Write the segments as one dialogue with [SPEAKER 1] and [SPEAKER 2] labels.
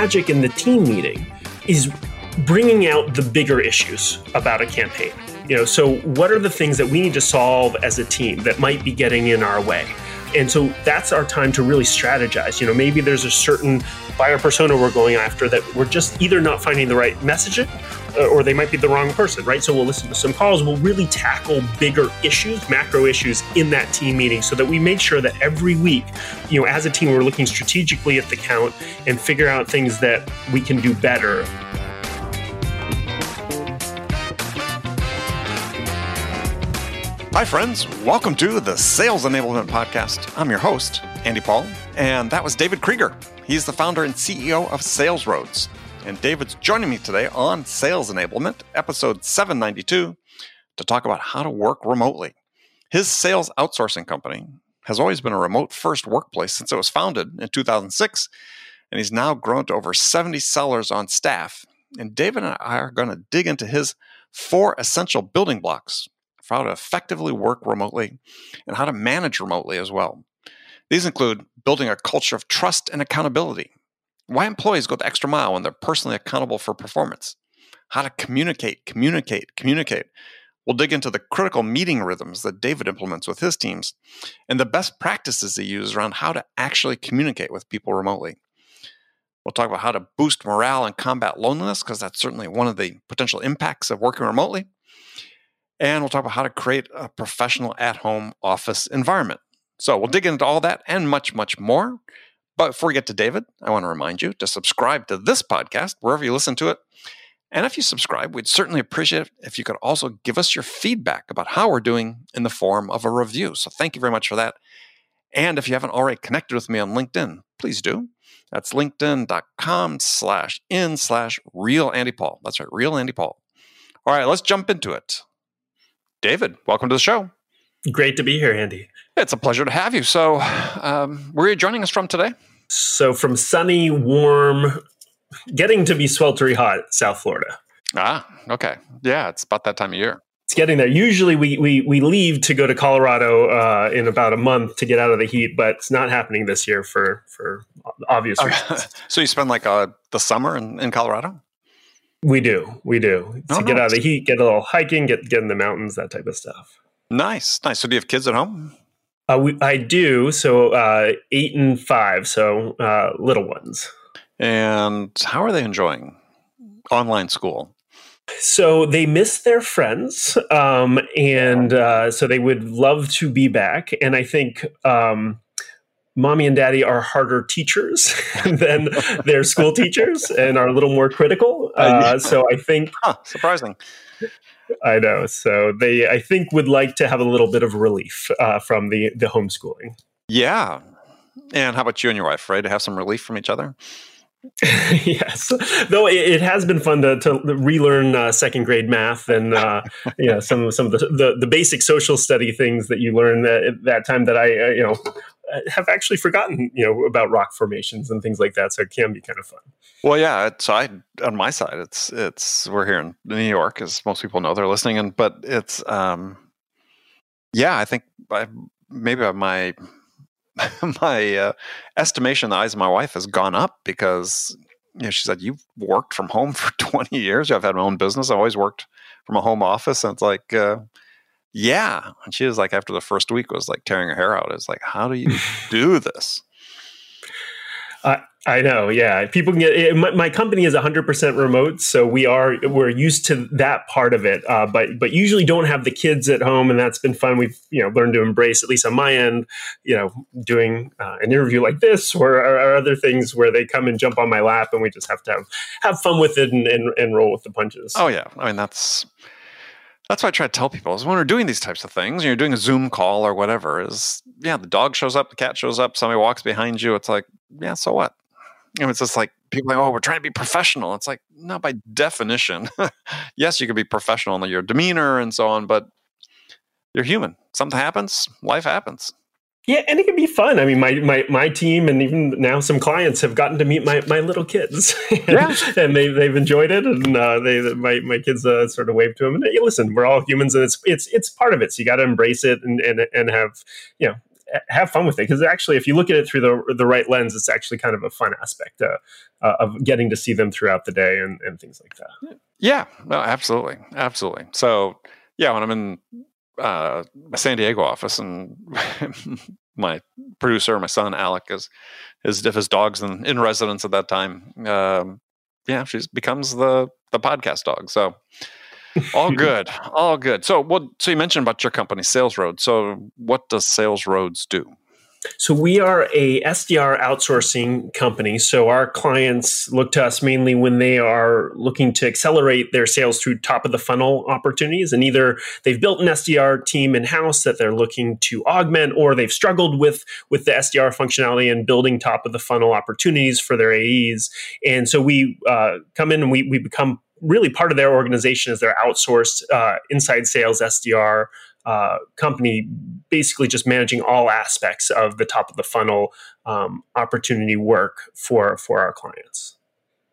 [SPEAKER 1] magic in the team meeting is bringing out the bigger issues about a campaign. You know, so what are the things that we need to solve as a team that might be getting in our way? And so that's our time to really strategize. You know, maybe there's a certain buyer persona we're going after that we're just either not finding the right messaging Uh, or they might be the wrong person, right? So we'll listen to some calls. We'll really tackle bigger issues, macro issues in that team meeting so that we make sure that every week, you know, as a team, we're looking strategically at the count and figure out things that we can do better
[SPEAKER 2] Hi, friends. Welcome to the Sales Enablement Podcast. I'm your host, Andy Paul, and that was David Krieger. He's the founder and CEO of Sales Roads. And David's joining me today on Sales Enablement, episode 792, to talk about how to work remotely. His sales outsourcing company has always been a remote first workplace since it was founded in 2006, and he's now grown to over 70 sellers on staff. And David and I are going to dig into his four essential building blocks for how to effectively work remotely and how to manage remotely as well. These include building a culture of trust and accountability, why employees go the extra mile when they're personally accountable for performance, how to communicate, communicate, communicate. We'll dig into the critical meeting rhythms that David implements with his teams and the best practices he uses around how to actually communicate with people remotely. We'll talk about how to boost morale and combat loneliness, because that's certainly one of the potential impacts of working remotely. And we'll talk about how to create a professional at home office environment. So we'll dig into all that and much, much more. But before we get to David, I want to remind you to subscribe to this podcast wherever you listen to it. And if you subscribe, we'd certainly appreciate it if you could also give us your feedback about how we're doing in the form of a review. So thank you very much for that. And if you haven't already connected with me on LinkedIn, please do. That's linkedin.com slash in slash real Andy Paul. That's right, real Andy Paul. All right, let's jump into it. David, welcome to the show.
[SPEAKER 1] Great to be here, Andy.
[SPEAKER 2] It's a pleasure to have you. So, um, where are you joining us from today?
[SPEAKER 1] So, from sunny, warm, getting to be sweltery hot, South Florida.
[SPEAKER 2] Ah, okay. Yeah, it's about that time of year.
[SPEAKER 1] It's getting there. Usually, we we, we leave to go to Colorado uh, in about a month to get out of the heat, but it's not happening this year for for obvious reasons.
[SPEAKER 2] so, you spend like uh, the summer in, in Colorado?
[SPEAKER 1] We do, we do to oh, get nice. out of the heat, get a little hiking, get get in the mountains, that type of stuff.
[SPEAKER 2] Nice, nice. So, do you have kids at home?
[SPEAKER 1] Uh, we, I do. So, uh, eight and five, so uh, little ones.
[SPEAKER 2] And how are they enjoying online school?
[SPEAKER 1] So they miss their friends, um, and uh, so they would love to be back. And I think um, mommy and daddy are harder teachers than their school teachers and are a little more critical. Uh, so I think
[SPEAKER 2] huh, surprising.
[SPEAKER 1] I know. So they, I think, would like to have a little bit of relief uh, from the the homeschooling.
[SPEAKER 2] Yeah. And how about you and your wife? Right, to have some relief from each other.
[SPEAKER 1] yes, though it, it, has been fun to, to relearn uh, second grade math and uh, you know some some of the, the, the basic social study things that you learn at that time that I uh, you know have actually forgotten you know about rock formations and things like that. So it can be kind of fun.
[SPEAKER 2] Well, yeah. So I on my side, it's it's we're here in New York, as most people know they're listening, and but it's um yeah, I think I, maybe my my uh, estimation in the eyes of my wife has gone up because you know, she said, You've worked from home for 20 years. I've had my own business. I've always worked from a home office. And it's like, uh, yeah. And she was like, after the first week, was like tearing her hair out. It's like, How do you do this?
[SPEAKER 1] Uh, I know, yeah. People can get it, my, my, company is 100% remote, so we are we're used to that part of it. Uh, but but usually don't have the kids at home, and that's been fun. We've you know learned to embrace at least on my end. You know, doing uh, an interview like this, or, or, or, other things where they come and jump on my lap, and we just have to have have fun with it and, and, and roll with the punches.
[SPEAKER 2] Oh yeah, I mean that's that's what I try to tell people is when we're doing these types of things, you're doing a Zoom call or whatever, is yeah, the dog shows up, the cat shows up, somebody walks behind you. It's like, yeah, so what? know, it's just like people like, oh, we're trying to be professional. It's like, no, by definition, yes, you can be professional in your demeanor and so on, but you're human. Something happens, life happens.
[SPEAKER 1] Yeah, and it can be fun. I mean, my, my, my team and even now some clients have gotten to meet my, my little kids, and, yeah. and they they've enjoyed it. And uh, they my my kids uh, sort of wave to them and hey, listen, we're all humans, and it's it's it's part of it. So you got to embrace it and and and have you know have fun with it because actually, if you look at it through the the right lens, it's actually kind of a fun aspect uh, uh, of getting to see them throughout the day and, and things like that.
[SPEAKER 2] Yeah, no, absolutely, absolutely. So yeah, when I'm in uh, my San Diego office and my producer, my son Alec, is is if his dog's in, in residence at that time. Um, yeah, she becomes the the podcast dog. So all good, all good. So what? So you mentioned about your company, Sales Road. So what does Sales Roads do?
[SPEAKER 1] So we are a SDR outsourcing company. So our clients look to us mainly when they are looking to accelerate their sales through top of the funnel opportunities. And either they've built an SDR team in house that they're looking to augment, or they've struggled with with the SDR functionality and building top of the funnel opportunities for their AEs. And so we uh, come in and we we become really part of their organization as their outsourced uh, inside sales SDR uh, company basically just managing all aspects of the top of the funnel um, opportunity work for for our clients.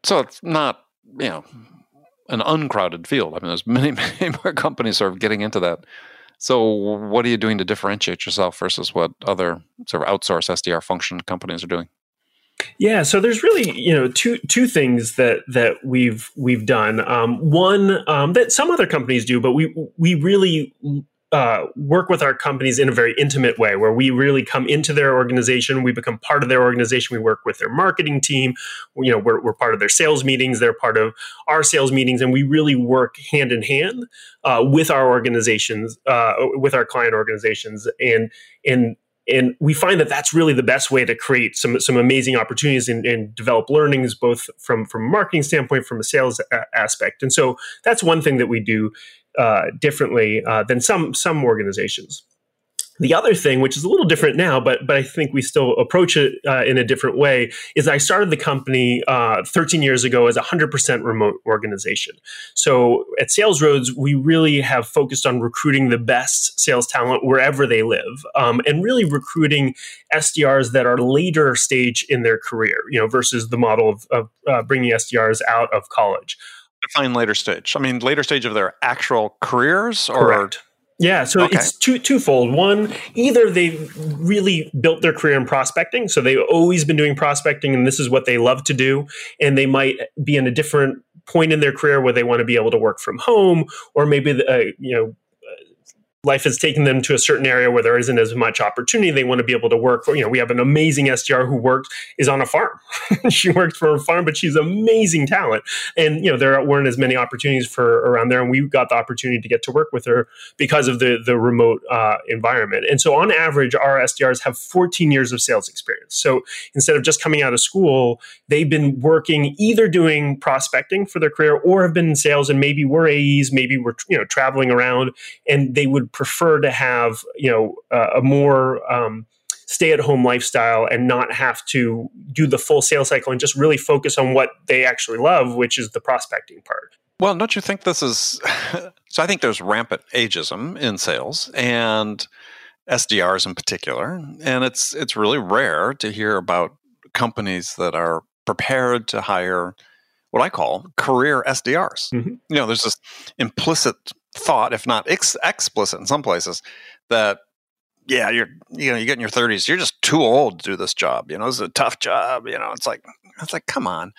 [SPEAKER 2] So it's not you know an uncrowded field. I mean, there's many many more companies sort of getting into that. So what are you doing to differentiate yourself versus what other sort of outsource SDR function companies are doing?
[SPEAKER 1] Yeah, so there's really you know two two things that that we've we've done. Um, one um, that some other companies do, but we we really uh, work with our companies in a very intimate way where we really come into their organization we become part of their organization we work with their marketing team you know we're, we're part of their sales meetings they're part of our sales meetings and we really work hand in hand uh, with our organizations uh, with our client organizations and and and we find that that's really the best way to create some some amazing opportunities and, and develop learnings both from from a marketing standpoint from a sales a- aspect and so that's one thing that we do uh, differently uh, than some some organizations. The other thing, which is a little different now, but but I think we still approach it uh, in a different way, is I started the company uh, 13 years ago as a 100% remote organization. So at Sales Roads, we really have focused on recruiting the best sales talent wherever they live, um, and really recruiting SDRs that are later stage in their career, you know, versus the model of, of uh, bringing SDRs out of college
[SPEAKER 2] define later stage? I mean, later stage of their actual careers, or
[SPEAKER 1] Correct. Yeah, so okay. it's two twofold. One, either they've really built their career in prospecting, so they've always been doing prospecting, and this is what they love to do, and they might be in a different point in their career where they want to be able to work from home, or maybe the, uh, you know life has taken them to a certain area where there isn't as much opportunity. They want to be able to work for, you know, we have an amazing SDR who works, is on a farm. she works for a farm, but she's amazing talent. And, you know, there weren't as many opportunities for around there. And we got the opportunity to get to work with her because of the, the remote uh, environment. And so on average, our SDRs have 14 years of sales experience. So instead of just coming out of school, they've been working either doing prospecting for their career or have been in sales and maybe were AEs, maybe were, you know, traveling around and they would prefer to have you know uh, a more um, stay at home lifestyle and not have to do the full sales cycle and just really focus on what they actually love, which is the prospecting part.
[SPEAKER 2] Well, don't you think this is so? I think there's rampant ageism in sales and SDRs in particular, and it's it's really rare to hear about companies that are prepared to hire what I call career SDRs. Mm-hmm. You know, there's this implicit thought, if not ex- explicit in some places, that yeah, you're you know you get in your 30s, you're just too old to do this job. You know, this is a tough job. You know, it's like it's like come on,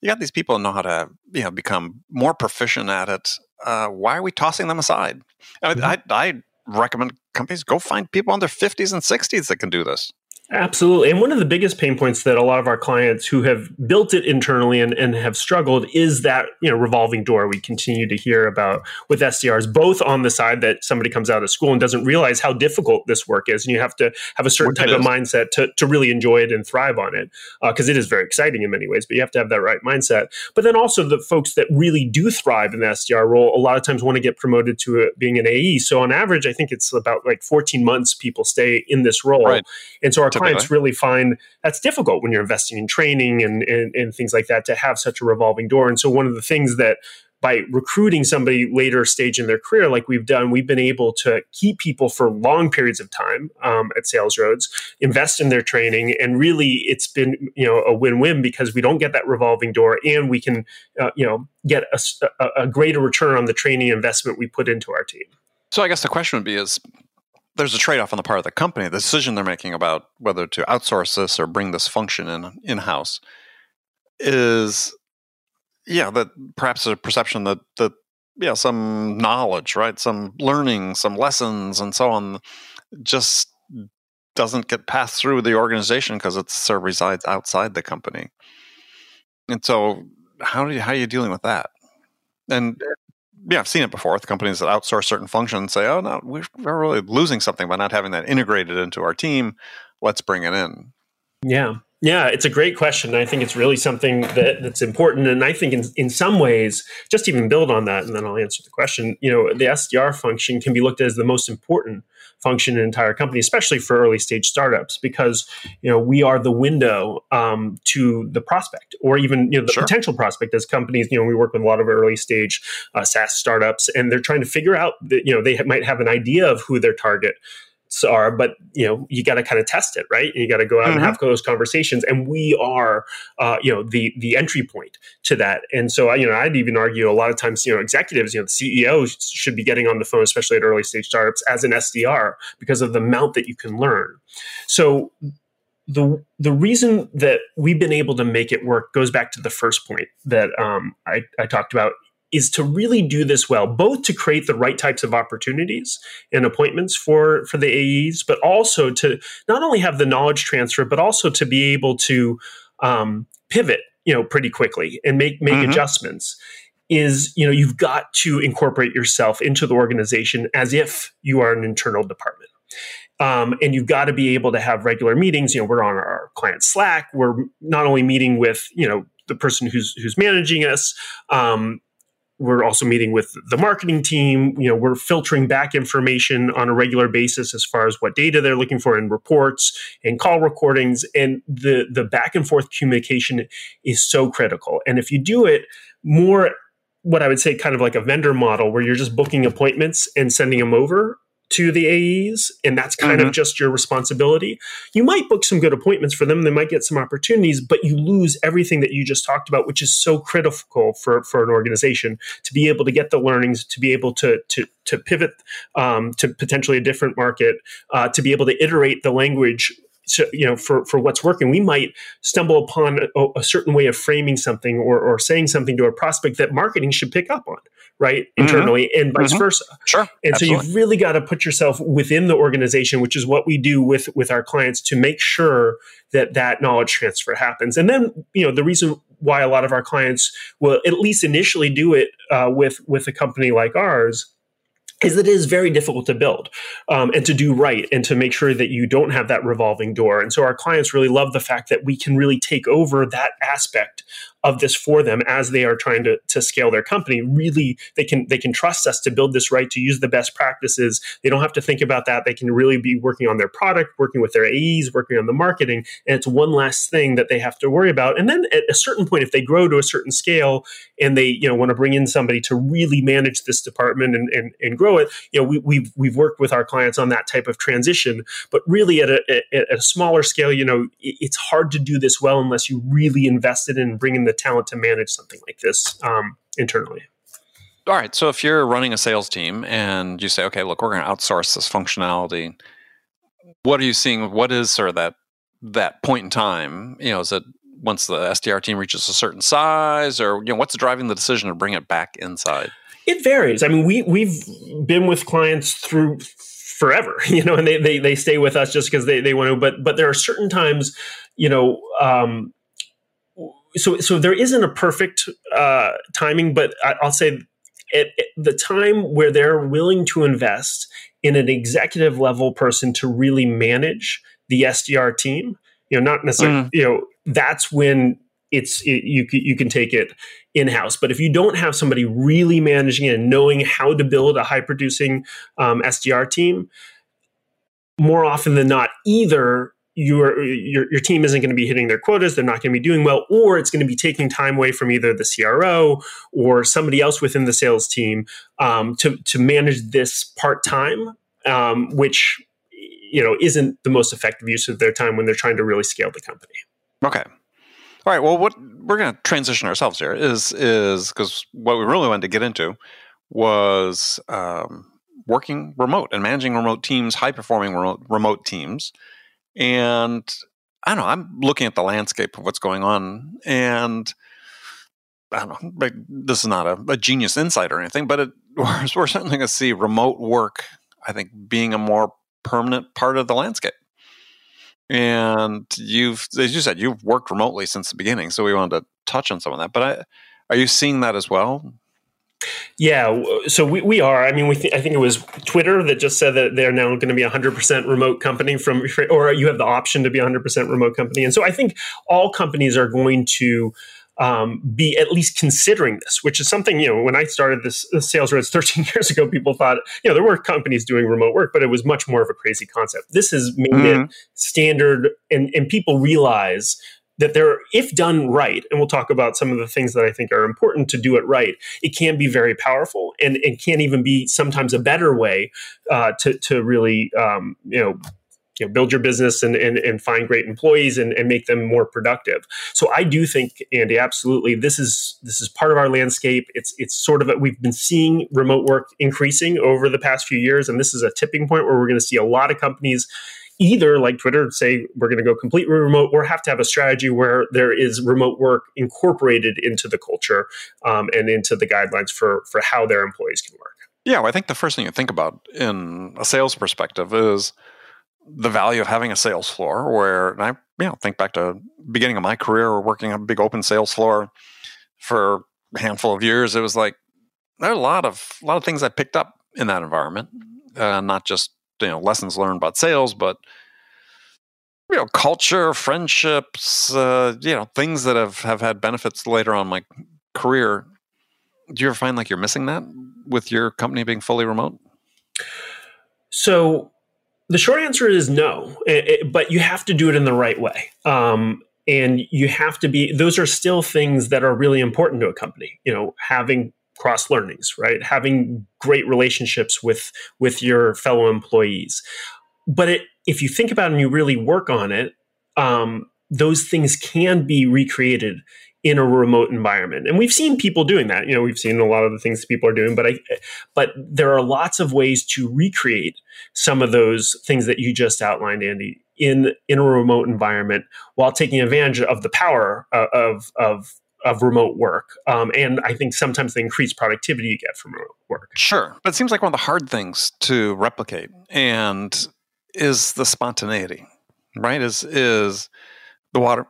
[SPEAKER 2] you got these people know how to you know become more proficient at it. Uh, why are we tossing them aside? I, mm-hmm. I, I recommend companies go find people in their 50s and 60s that can do this.
[SPEAKER 1] Absolutely. And one of the biggest pain points that a lot of our clients who have built it internally and, and have struggled is that, you know, revolving door we continue to hear about with SDRs, both on the side that somebody comes out of school and doesn't realize how difficult this work is. And you have to have a certain type of mindset to, to really enjoy it and thrive on it because uh, it is very exciting in many ways, but you have to have that right mindset. But then also the folks that really do thrive in the SDR role, a lot of times want to get promoted to a, being an AE. So on average, I think it's about like 14 months people stay in this role. Right. And so our clients really find that's difficult when you're investing in training and, and, and things like that to have such a revolving door. And so one of the things that by recruiting somebody later stage in their career, like we've done, we've been able to keep people for long periods of time um, at Sales Roads, invest in their training, and really, it's been you know a win-win because we don't get that revolving door, and we can uh, you know get a, a, a greater return on the training investment we put into our team.
[SPEAKER 2] So, I guess the question would be: is there's a trade-off on the part of the company the decision they're making about whether to outsource this or bring this function in in-house is yeah that perhaps a perception that that yeah some knowledge right? Some learning some lessons and so on just doesn't get passed through the organization because it sort of resides outside the company. And so how do you how are you dealing with that? And yeah, I've seen it before with companies that outsource certain functions say, oh, no, we're, really losing something by not having that integrated into our team. Let's bring it in.
[SPEAKER 1] Yeah. Yeah, it's a great question. I think it's really something that, that's important. And I think in, in some ways, just even build on that, and then I'll answer the question. You know, the SDR function can be looked at as the most important function an entire company, especially for early stage startups, because you know we are the window um, to the prospect or even you know the sure. potential prospect as companies. You know, we work with a lot of early stage uh, SaaS startups, and they're trying to figure out that you know they might have an idea of who their target are, but you know, you got to kind of test it, right? You got to go out mm-hmm. and have those conversations, and we are, uh, you know, the the entry point to that. And so, you know, I'd even argue a lot of times, you know, executives, you know, the CEO should be getting on the phone, especially at early stage startups, as an SDR because of the amount that you can learn. So. The, the reason that we've been able to make it work goes back to the first point that um, I, I talked about is to really do this well, both to create the right types of opportunities and appointments for for the AEs, but also to not only have the knowledge transfer, but also to be able to um, pivot, you know, pretty quickly and make make mm-hmm. adjustments. Is you know you've got to incorporate yourself into the organization as if you are an internal department. Um, and you've got to be able to have regular meetings. You know, we're on our client Slack. We're not only meeting with you know the person who's who's managing us, um, we're also meeting with the marketing team. You know we're filtering back information on a regular basis as far as what data they're looking for in reports and call recordings. And the the back and forth communication is so critical. And if you do it more what i would say kind of like a vendor model where you're just booking appointments and sending them over to the AEs, and that's kind mm-hmm. of just your responsibility. You might book some good appointments for them, they might get some opportunities, but you lose everything that you just talked about, which is so critical for, for an organization to be able to get the learnings, to be able to to to pivot um, to potentially a different market, uh, to be able to iterate the language you know for for what's working we might stumble upon a, a, certain way of framing something or, or saying something to a prospect that marketing should pick up on right mm-hmm. internally mm-hmm. and vice mm-hmm. versa
[SPEAKER 2] sure
[SPEAKER 1] and Absolutely. so you've really got to put yourself within the organization which is what we do with with our clients to make sure that that knowledge transfer happens and then you know the reason why a lot of our clients will at least initially do it uh, with with a company like ours is that it is very difficult to build um, and to do right and to make sure that you don't have that revolving door. And so our clients really love the fact that we can really take over that aspect of this for them as they are trying to, to scale their company really they can they can trust us to build this right to use the best practices. They don't have to think about that. They can really be working on their product working with their aes working on the marketing and it's one last thing that they have to worry about. And then at a certain point if they grow to a certain scale and they you know want to bring in somebody to really manage this department and, and, and grow it you know we, we've we've worked with our clients on that type of transition. But really at a, at a smaller scale you know it's hard to do this well unless you really invested in bringing the talent to manage something like this um, internally.
[SPEAKER 2] All right. So if you're running a sales team and you say, okay, look, we're going to outsource this functionality, what are you seeing? What is sort of that that point in time? You know, is it once the SDR team reaches a certain size, or you know, what's driving the decision to bring it back inside?
[SPEAKER 1] It varies. I mean, we we've been with clients through forever, you know, and they they, they stay with us just because they, they want to. But but there are certain times, you know, um, so so there isn't a perfect uh, timing, but I, will say at, at, the time where they're willing to invest in an executive level person to really manage the SDR team, you know, not necessarily, mm. you know, that's when it's it, you you can take it in house. But if you don't have somebody really managing it and knowing how to build a high producing um, SDR team, more often than not, either your, your your team isn't going to be hitting their quotas they're not going to be doing well or it's going to be taking time away from either the cro or somebody else within the sales team um, to to manage this part-time um, which you know isn't the most effective use of their time when they're trying to really scale the company
[SPEAKER 2] okay all right well what we're going to transition ourselves here is is because what we really wanted to get into was um, working remote and managing remote teams, high performing remote, remote teams. And I don't know, I'm looking at the landscape of what's going on and I don't know, but this is not a, a genius insight or anything, but it, we're, we're certainly going to see remote work, I think, being a more permanent part of the landscape. And you've, as you said, you've worked remotely since the beginning, so we wanted to touch on some of that. But I, are you seeing that as well?
[SPEAKER 1] Yeah, so we, we are. I mean, we th- I think it was Twitter that just said that they're now going to be a 100% remote company from, or you have the option to be a 100% remote company. And so I think all companies are going to um, be at least considering this, which is something, you know, when I started this, this sales roads 13 years ago, people thought, you know, there were companies doing remote work, but it was much more of a crazy concept. This has made mm-hmm. it standard and, and people realize that there, if done right, and we'll talk about some of the things that I think are important to do it right, it can be very powerful and, it can even be sometimes a better way uh, to, to really, um, you know, you know, build your business and, and, and find great employees and, and make them more productive. So I do think, Andy, absolutely, this is this is part of our landscape. It's it's sort of a, we've been seeing remote work increasing over the past few years, and this is a tipping point where we're going to see a lot of companies either like Twitter say we're going to go completely remote or have to have a strategy where there is remote work incorporated into the culture um, and into the guidelines for for how their employees can work.
[SPEAKER 2] Yeah, well, I think the first thing you think about in a sales perspective is the value of having a sales floor where and I you know think back to beginning of my career working on a big open sales floor for a handful of years it was like there are a lot of a lot of things I picked up in that environment uh, not just you know lessons learned about sales but you know culture friendships uh, you know things that have have had benefits later on my career do you ever find like you're missing that with your company being fully remote
[SPEAKER 1] so the short answer is no, it, it, but you have to do it in the right way. Um, and you have to be, those are still things that are really important to a company. You know, having cross learnings, right? Having great relationships with with your fellow employees. But it, if you think about it and you really work on it, um, those things can be recreated in a remote environment. And we've seen people doing that. You know, we've seen a lot of the things people are doing, but I but there are lots of ways to recreate some of those things that you just outlined, Andy, in in a remote environment while taking advantage of the power of of of remote work. Um, and I think sometimes the increased productivity you get from remote work.
[SPEAKER 2] Sure. But it seems like one of the hard things to replicate and is the spontaneity, right? Is is the water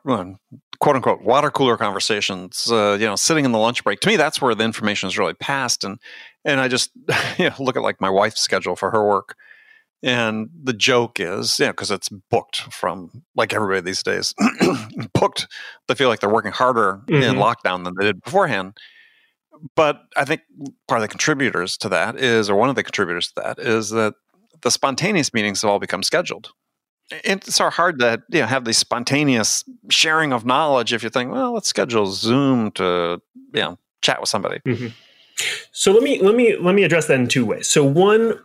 [SPEAKER 2] quote unquote water cooler conversations uh, you know sitting in the lunch break to me that's where the information is really passed and and i just you know, look at like my wife's schedule for her work and the joke is you know because it's booked from like everybody these days booked they feel like they're working harder mm-hmm. in lockdown than they did beforehand but i think part of the contributors to that is or one of the contributors to that is that the spontaneous meetings have all become scheduled it's so hard to you know, have the spontaneous sharing of knowledge if you think, well, let's schedule Zoom to you know chat with somebody. Mm-hmm.
[SPEAKER 1] So let me let me let me address that in two ways. So one,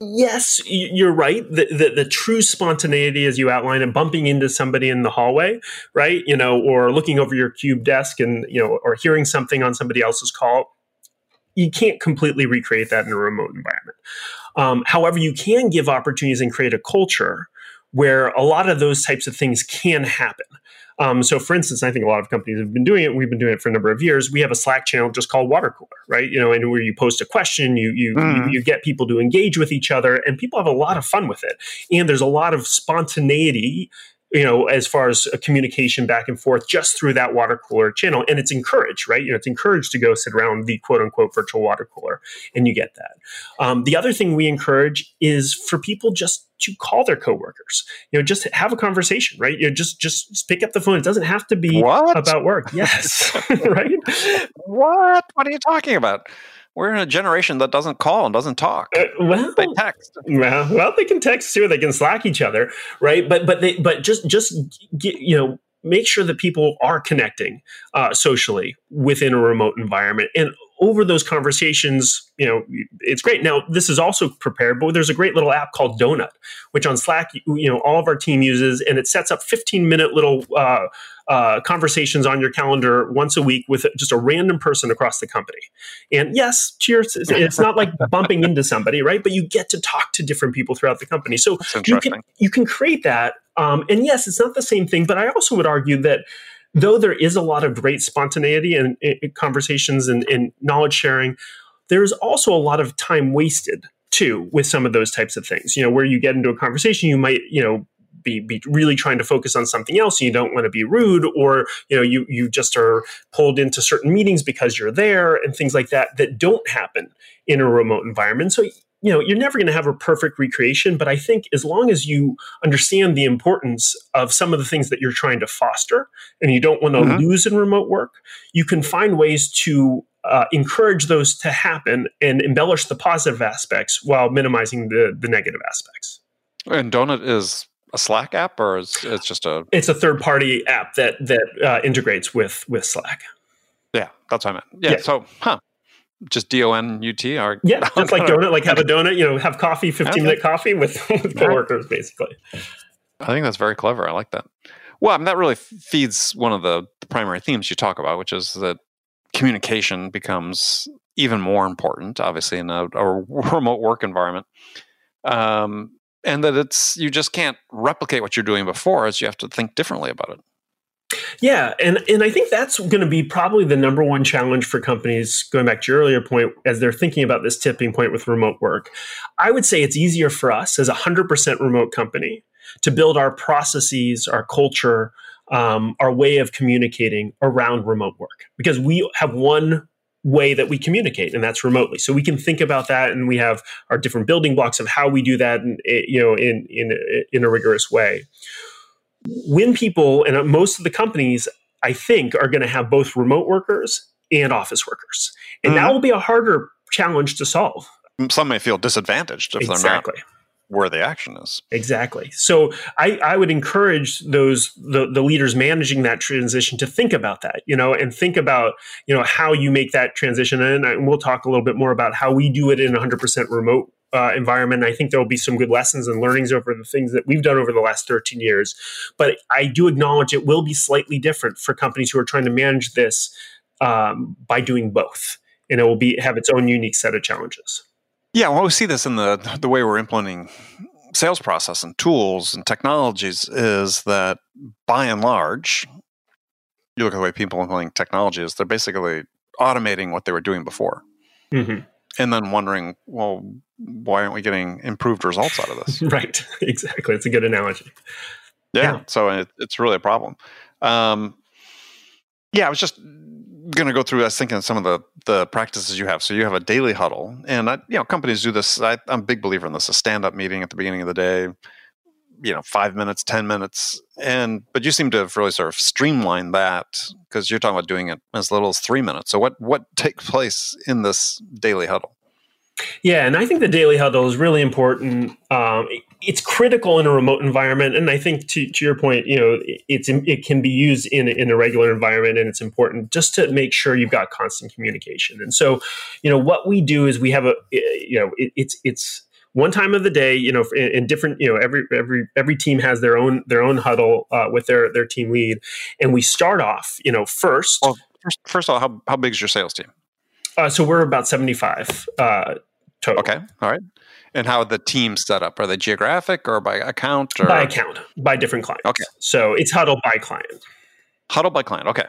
[SPEAKER 1] yes, you're right. The, the, the true spontaneity, as you outline, and bumping into somebody in the hallway, right? You know, or looking over your cube desk and you know, or hearing something on somebody else's call. You can't completely recreate that in a remote environment. Um, however, you can give opportunities and create a culture where a lot of those types of things can happen. Um, so, for instance, I think a lot of companies have been doing it. We've been doing it for a number of years. We have a Slack channel just called Water Cooler, right? You know, and where you post a question, you you, mm. you you get people to engage with each other, and people have a lot of fun with it. And there's a lot of spontaneity you know, as far as a communication back and forth just through that water cooler channel. And it's encouraged, right? You know, it's encouraged to go sit around the quote unquote virtual water cooler and you get that. Um, the other thing we encourage is for people just to call their coworkers, you know, just have a conversation, right? You know, just, just, just pick up the phone. It doesn't have to be what? about work. Yes. right.
[SPEAKER 2] What? What are you talking about? We're in a generation that doesn't call and doesn't talk. Uh, well, they text.
[SPEAKER 1] Well, well, they can text too. They can Slack each other, right? But but they but just just get, you know make sure that people are connecting uh, socially within a remote environment and over those conversations you know it's great now this is also prepared but there's a great little app called donut which on slack you know all of our team uses and it sets up 15 minute little uh, uh, conversations on your calendar once a week with just a random person across the company. And yes, cheers. It's not like bumping into somebody, right? But you get to talk to different people throughout the company. So you can you can create that. Um, and yes, it's not the same thing, but I also would argue that though there is a lot of great spontaneity and, and conversations and, and knowledge sharing, there's also a lot of time wasted too with some of those types of things. You know, where you get into a conversation, you might, you know, be, be really trying to focus on something else and you don't want to be rude or you know you you just are pulled into certain meetings because you're there and things like that that don't happen in a remote environment so you know you're never going to have a perfect recreation but i think as long as you understand the importance of some of the things that you're trying to foster and you don't want to mm-hmm. lose in remote work you can find ways to uh, encourage those to happen and embellish the positive aspects while minimizing the the negative aspects
[SPEAKER 2] and donut is a Slack app, or is it's just a?
[SPEAKER 1] It's a third party app that that uh, integrates with with Slack.
[SPEAKER 2] Yeah, that's what I meant. Yeah, yeah. so huh, just D O N U T or
[SPEAKER 1] yeah, just like donut, like have a donut. You know, have coffee, fifteen minute coffee with, with coworkers, basically.
[SPEAKER 2] I think that's very clever. I like that. Well, I mean, that really feeds one of the, the primary themes you talk about, which is that communication becomes even more important, obviously, in a, a remote work environment. Um, and that it's you just can't replicate what you're doing before as you have to think differently about it
[SPEAKER 1] yeah, and and I think that's going to be probably the number one challenge for companies. Going back to your earlier point, as they're thinking about this tipping point with remote work, I would say it's easier for us as a hundred percent remote company to build our processes, our culture, um, our way of communicating around remote work because we have one way that we communicate and that's remotely so we can think about that and we have our different building blocks of how we do that and you know in in in a rigorous way when people and most of the companies i think are going to have both remote workers and office workers and mm-hmm. that will be a harder challenge to solve
[SPEAKER 2] some may feel disadvantaged if exactly. they're not where the action is.
[SPEAKER 1] Exactly. So I, I would encourage those the, the leaders managing that transition to think about that, you know, and think about, you know, how you make that transition. And, and we'll talk a little bit more about how we do it in 100% remote uh, environment. I think there will be some good lessons and learnings over the things that we've done over the last 13 years. But I do acknowledge it will be slightly different for companies who are trying to manage this um, by doing both. And it will be have its own unique set of challenges.
[SPEAKER 2] Yeah, well, we see this in the the way we're implementing sales process and tools and technologies is that by and large, you look at the way people are implementing technologies, they're basically automating what they were doing before. Mm-hmm. And then wondering, well, why aren't we getting improved results out of this?
[SPEAKER 1] right, exactly. It's a good analogy.
[SPEAKER 2] Yeah, yeah. so it, it's really a problem. Um, yeah, I was just going to go through. I was thinking of some of the the practices you have. So you have a daily huddle, and I, you know companies do this. I, I'm a big believer in this: a stand up meeting at the beginning of the day. You know, five minutes, ten minutes, and but you seem to have really sort of streamlined that because you're talking about doing it as little as three minutes. So what what takes place in this daily huddle?
[SPEAKER 1] Yeah, and I think the daily huddle is really important. Um, it's critical in a remote environment, and I think to, to your point, you know, it's it can be used in in a regular environment, and it's important just to make sure you've got constant communication. And so, you know, what we do is we have a, you know, it, it's it's one time of the day you know in, in, different you know every every every team has their own their own huddle uh, with their their team lead and we start off you know first well,
[SPEAKER 2] first, first of all how, how big is your sales team
[SPEAKER 1] uh, so we're about 75 uh, total.
[SPEAKER 2] Okay. All right. And how are the teams set up? Are they geographic or by account? Or?
[SPEAKER 1] By account, by different clients.
[SPEAKER 2] Okay.
[SPEAKER 1] So it's huddle by client.
[SPEAKER 2] Huddle by client. Okay.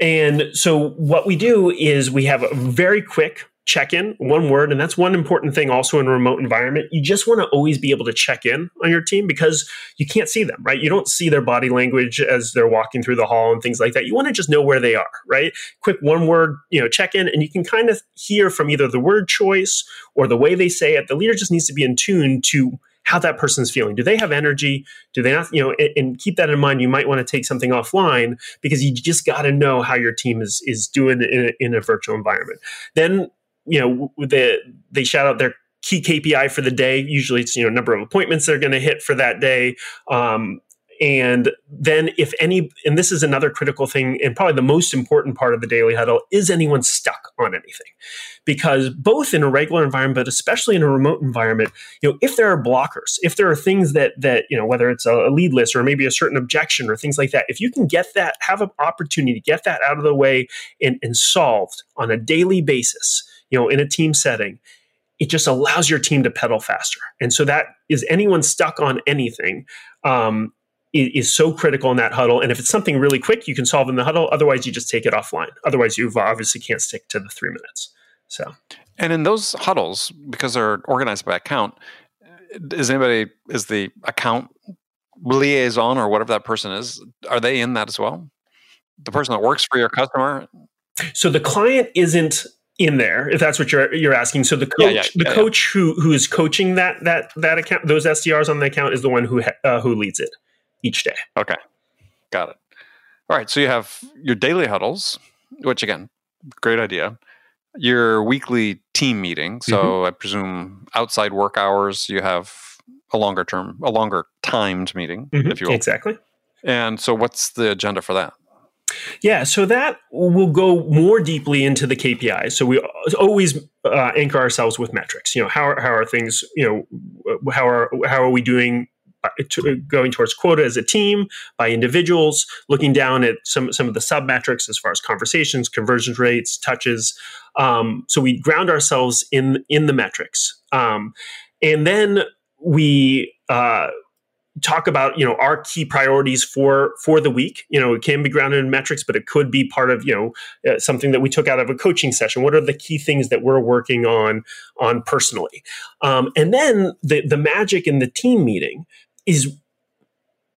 [SPEAKER 1] And so what we do is we have a very quick check in, one word. And that's one important thing also in a remote environment. You just want to always be able to check in on your team because you can't see them, right? You don't see their body language as they're walking through the hall and things like that. You want to just know where they are, right? Quick one word, you know, check in, and you can kind of hear from either the word choice or the way they say it. The leader just needs to be in tune to how that person's feeling. Do they have energy? Do they not? You know, and, and keep that in mind. You might want to take something offline because you just got to know how your team is is doing in a, in a virtual environment. Then you know, the, they shout out their key KPI for the day. Usually it's, you know, number of appointments they're going to hit for that day. Um, And then, if any, and this is another critical thing, and probably the most important part of the daily huddle is anyone stuck on anything? Because both in a regular environment, but especially in a remote environment, you know, if there are blockers, if there are things that that you know, whether it's a lead list or maybe a certain objection or things like that, if you can get that, have an opportunity to get that out of the way and, and solved on a daily basis, you know, in a team setting, it just allows your team to pedal faster. And so that is anyone stuck on anything. Um, is so critical in that huddle. And if it's something really quick, you can solve in the huddle. Otherwise, you just take it offline. Otherwise, you obviously can't stick to the three minutes. So,
[SPEAKER 2] and in those huddles, because they're organized by account, is anybody is the account liaison or whatever that person is? Are they in that as well? The person that works for your customer.
[SPEAKER 1] So the client isn't in there if that's what you're you're asking so the coach yeah, yeah, the yeah, coach who who is coaching that that that account those SDRs on the account is the one who uh, who leads it each day.
[SPEAKER 2] Okay. Got it. All right. So you have your daily huddles, which again, great idea. Your weekly team meeting. So mm-hmm. I presume outside work hours, you have a longer term, a longer timed meeting, mm-hmm. if you will.
[SPEAKER 1] Exactly.
[SPEAKER 2] And so what's the agenda for that?
[SPEAKER 1] Yeah, so that will go more deeply into the KPIs. So we always uh, anchor ourselves with metrics. You know, how are, how are things? You know, how are how are we doing going towards quota as a team by individuals, looking down at some some of the sub metrics as far as conversations, conversion rates, touches. Um, so we ground ourselves in in the metrics, um, and then we. Uh, talk about you know our key priorities for for the week. You know it can be grounded in metrics but it could be part of you know uh, something that we took out of a coaching session. What are the key things that we're working on on personally? Um, and then the the magic in the team meeting is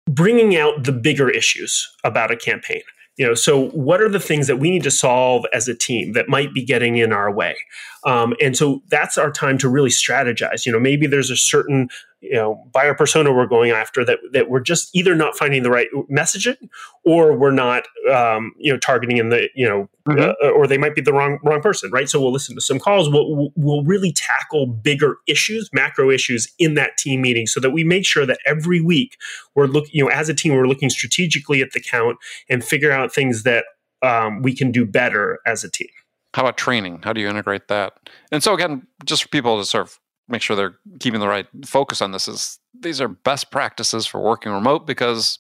[SPEAKER 1] bringing out the bigger issues about a campaign. You know so what are the things that we need to solve as a team that might be getting in our way um, and so that's our time to really strategize. You know maybe there's a certain you know buyer persona we're going after that that we're just either not finding the right messaging or we're not um, you know targeting in the you know mm-hmm. uh, or they might be the wrong wrong person right? So we'll listen to some calls. We'll we'll really tackle bigger issues macro issues in that team meeting so that we make sure that every week we're looking you know as a team we're looking strategically at the count and figure out things that um, we can do better as a team
[SPEAKER 2] how about training? How do you integrate that? And so again just for people to sort of make sure they're keeping the right focus on this is these are best practices for working remote because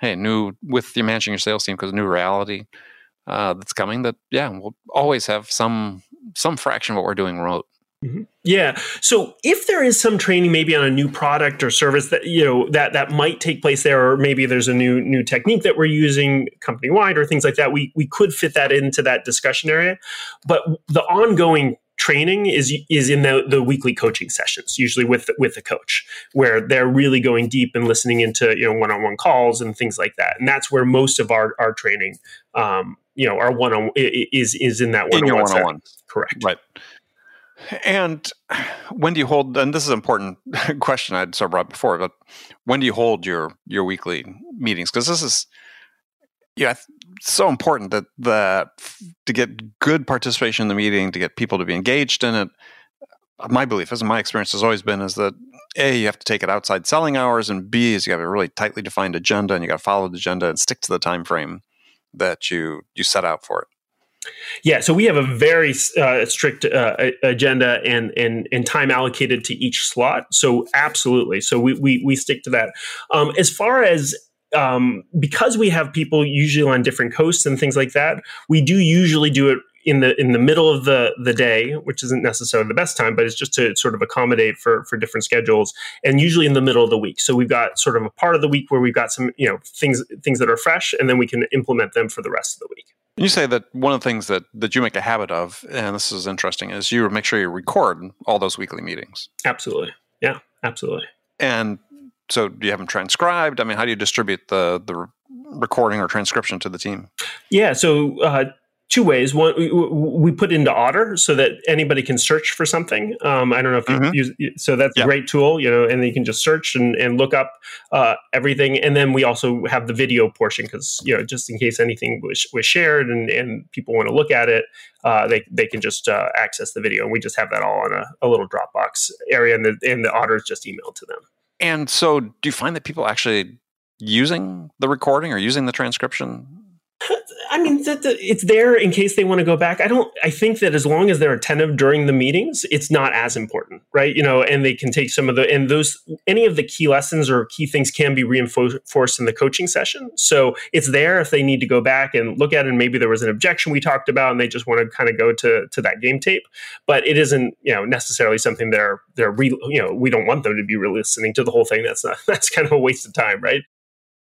[SPEAKER 2] hey new with you managing your sales team because new reality uh, that's coming that yeah we'll always have some some fraction of what we're doing remote.
[SPEAKER 1] Mm-hmm. Yeah so if there is some training maybe on a new product or service that you know that that might take place there or maybe there's a new new technique that we're using company wide or things like that we we could fit that into that discussion area but the ongoing training is is in the, the weekly coaching sessions, usually with with the coach, where they're really going deep and listening into you know one on one calls and things like that. And that's where most of our our training, um, you know, our one on is is in that one on one. Correct.
[SPEAKER 2] Right. And when do you hold? And this is an important question I'd sort of brought before, but when do you hold your your weekly meetings? Because this is yeah, so important that that to get good participation in the meeting, to get people to be engaged in it. My belief, as my experience has always been, is that a you have to take it outside selling hours, and b is you have a really tightly defined agenda, and you got to follow the agenda and stick to the time frame that you you set out for it.
[SPEAKER 1] Yeah, so we have a very uh, strict uh, agenda and, and and time allocated to each slot. So absolutely, so we we, we stick to that. Um, as far as um, because we have people usually on different coasts and things like that, we do usually do it in the in the middle of the the day, which isn't necessarily the best time, but it's just to sort of accommodate for for different schedules, and usually in the middle of the week. So we've got sort of a part of the week where we've got some you know things things that are fresh, and then we can implement them for the rest of the week.
[SPEAKER 2] You say that one of the things that that you make a habit of, and this is interesting, is you make sure you record all those weekly meetings.
[SPEAKER 1] Absolutely, yeah, absolutely.
[SPEAKER 2] And so do you have them transcribed? I mean, how do you distribute the the recording or transcription to the team?
[SPEAKER 1] Yeah, so uh, two ways. One, we put into Otter so that anybody can search for something. Um, I don't know if you mm-hmm. use so that's yep. a great tool, you know, and you can just search and, and look up uh, everything. And then we also have the video portion because you know just in case anything was, was shared and, and people want to look at it, uh, they they can just uh, access the video. And we just have that all on a, a little Dropbox area, and the and the Otter is just emailed to them.
[SPEAKER 2] And so, do you find that people actually using the recording or using the transcription?
[SPEAKER 1] I mean, it's there in case they want to go back. I don't. I think that as long as they're attentive during the meetings, it's not as important, right? You know, and they can take some of the and those any of the key lessons or key things can be reinforced in the coaching session. So it's there if they need to go back and look at it. And maybe there was an objection we talked about, and they just want to kind of go to to that game tape. But it isn't, you know, necessarily something they're they're re, you know we don't want them to be re listening to the whole thing. That's not that's kind of a waste of time, right?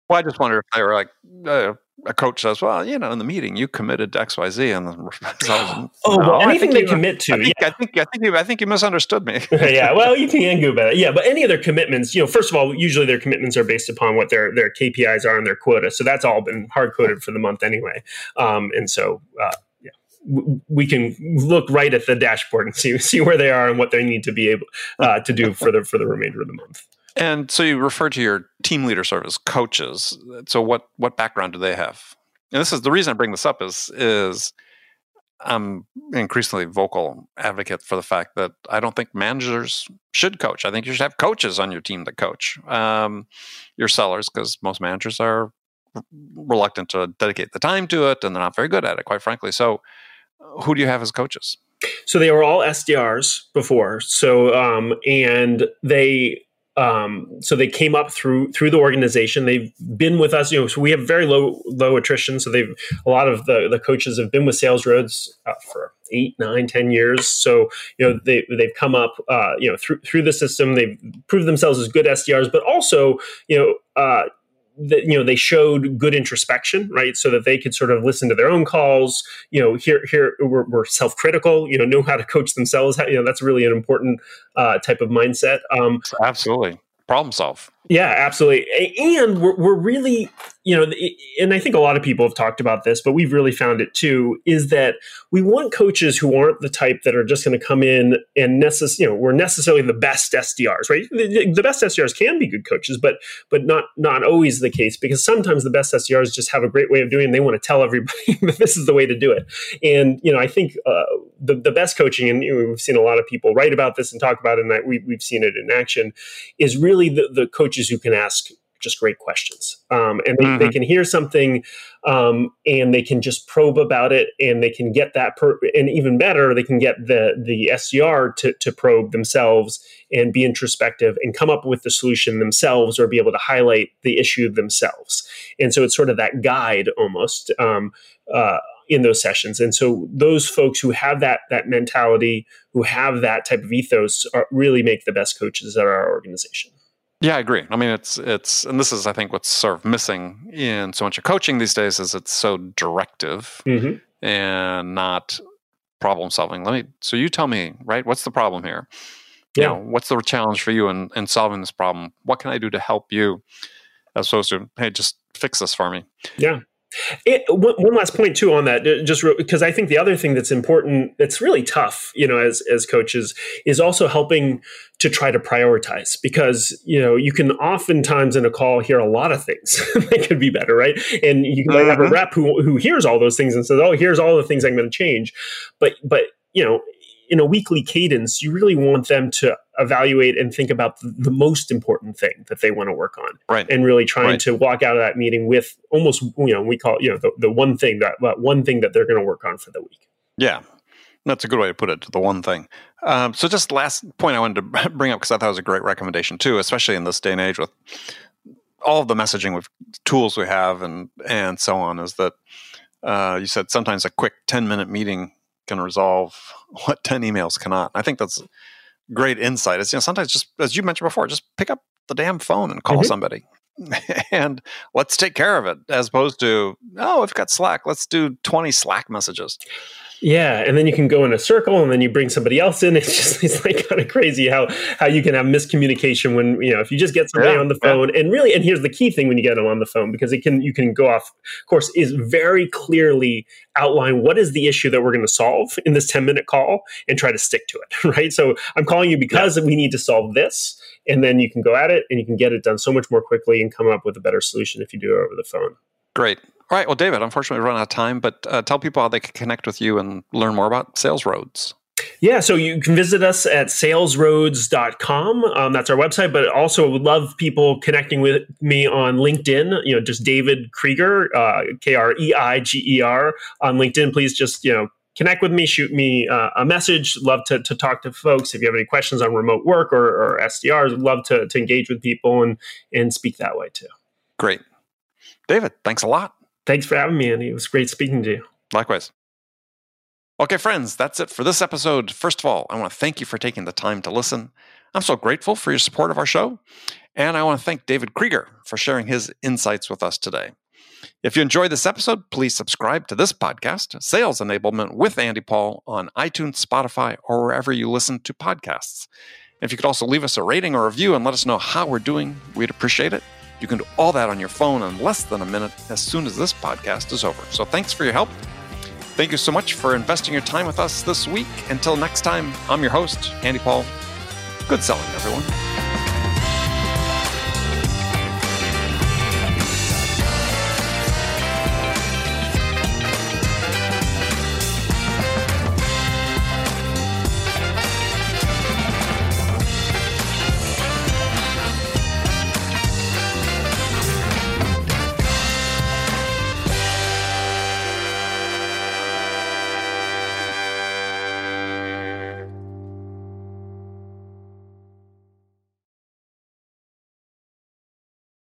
[SPEAKER 2] Well, I just wonder if they were like, uh, a coach says, "Well, you know, in the meeting you committed to X, Y, Z," and the
[SPEAKER 1] oh, oh well, no, anything they you, commit to,
[SPEAKER 2] I think,
[SPEAKER 1] yeah.
[SPEAKER 2] I think, I think, you, I think you misunderstood me.
[SPEAKER 1] yeah, well, you can go about it. Yeah, but any of their commitments, you know, first of all, usually their commitments are based upon what their their KPIs are and their quota, so that's all been hard coded for the month anyway, um, and so. Uh, we can look right at the dashboard and see see where they are and what they need to be able uh, to do for the for the remainder of the month.
[SPEAKER 2] And so you refer to your team leader service coaches. So what what background do they have? And this is the reason I bring this up is is I'm increasingly vocal advocate for the fact that I don't think managers should coach. I think you should have coaches on your team that coach um, your sellers because most managers are reluctant to dedicate the time to it and they're not very good at it, quite frankly. So, who do you have as coaches?
[SPEAKER 1] So they were all SDRs before. So um, and they um, so they came up through through the organization. They've been with us. You know, so we have very low low attrition. So they've a lot of the the coaches have been with Sales Roads uh, for eight, nine, ten years. So you know they they've come up uh, you know through through the system. They've proved themselves as good SDRs, but also you know. Uh, that you know they showed good introspection right? So that they could sort of listen to their own calls you know here here we're, we're self-critical you know know how to coach themselves you know that's really an important uh, type of mindset um,
[SPEAKER 2] absolutely. Problem solve.
[SPEAKER 1] Yeah, absolutely. And we're, we're really, you know, and I think a lot of people have talked about this, but we've really found it too, is that we want coaches who aren't the type that are just going to come in and necess- you know, we're necessarily the best SDRs, right? The, the, best SDRs can be good coaches, but but not not always the case because sometimes the best SDRs just have a great way of doing it. And they want to tell everybody that this is the way to do it. And you know, I think uh, the the best coaching, and you know, we've seen a lot of people write about this and talk about it, and we, we've seen it in action, is really the the coaches who can ask just great questions. Um, and they, mm-hmm. they, can hear something um, and they can just probe about it and they can get that per- and even better they can get the the SDR to, to probe themselves and be introspective and come up with the solution themselves or be able to highlight the issue themselves. And so it's sort of that guide almost um, uh, in those sessions. And so those folks who have that that mentality who have that type of ethos are, really make the best coaches at our organization
[SPEAKER 2] yeah, I agree. I mean, it's it's, and this is, I think, what's sort of missing in so much of coaching these days is it's so directive mm-hmm. and not problem solving. Let me. So you tell me, right? What's the problem here? Yeah. You know, what's the challenge for you in, in solving this problem? What can I do to help you? As opposed to, hey, just fix this for me.
[SPEAKER 1] Yeah. It, one, one, last point too on that, just because I think the other thing that's important, that's really tough, you know, as as coaches, is also helping to try to prioritize because you know you can oftentimes in a call hear a lot of things that could be better, right? And you can mm-hmm. have a mm-hmm. rep who who hears all those things and says, "Oh, here's all the things I'm going to change," but but you know in a weekly cadence, you really want them to evaluate and think about the, most important thing that they want to work on,
[SPEAKER 2] right?
[SPEAKER 1] And really trying right. to walk out of that meeting with almost, you know, we call it, you know, the, the one thing that, that one thing that they're going to work on for the week.
[SPEAKER 2] Yeah, that's a good way to put it. The one thing. Um, so, just last point I wanted to bring up because I thought it was a great recommendation too, especially in this day and age with all of the messaging with tools we have and and so on. Is that uh, you said sometimes a quick ten minute meeting can resolve what 10 emails cannot. I think that's great insight. It's, you know, sometimes just, as you mentioned before, just pick up the damn phone and call mm-hmm. somebody and let's take care of it as opposed to, oh, we've got Slack. Let's do 20 Slack messages.
[SPEAKER 1] Yeah, and then you can go in a circle, and then you bring somebody else in. It's just it's like kind of crazy how how you can have miscommunication when you know if you just get somebody yeah, on the phone, yeah. and really, and here's the key thing when you get them on the phone because it can you can go off course is very clearly outline what is the issue that we're going to solve in this ten minute call and try to stick to it. Right. So I'm calling you because yeah. we need to solve this, and then you can go at it and you can get it done so much more quickly and come up with a better solution if you do it over the phone.
[SPEAKER 2] Great. All right. Well, David, unfortunately, we run out of time, but uh, tell people how they can connect with you and learn more about Sales Roads.
[SPEAKER 1] Yeah, so you can visit us at salesroads.com. Um, that's our website, but also would love people connecting with me on LinkedIn, you know, just David Kreiger, uh, K R E I G E R on LinkedIn. Please just, you know, connect with me, shoot me uh, a message. Love to, to talk to folks. If you have any questions on remote work or, or SDRs, love to, to engage with people and, and speak that way too.
[SPEAKER 2] Great. David, thanks a lot.
[SPEAKER 1] Thanks for having me, Andy. It was great speaking to you.
[SPEAKER 2] Likewise. Okay, friends, that's it for this episode. First of all, I want to thank you for taking the time to listen. I'm so grateful for your support of our show. And I want to thank David Kreiger for sharing his insights with us today. If you enjoyed this episode, please subscribe to this podcast, Sales Enablement with Andy Paul, on iTunes, Spotify, or wherever you listen to podcasts. If you could also leave us a rating or review and let us know how we're doing, we'd appreciate it. You can do all that on your phone in less than a minute as soon as this podcast is over. So thanks for your help. Thank you so much for investing your time with us this week. Until next time, I'm your host, Andy Paul. Good selling, everyone.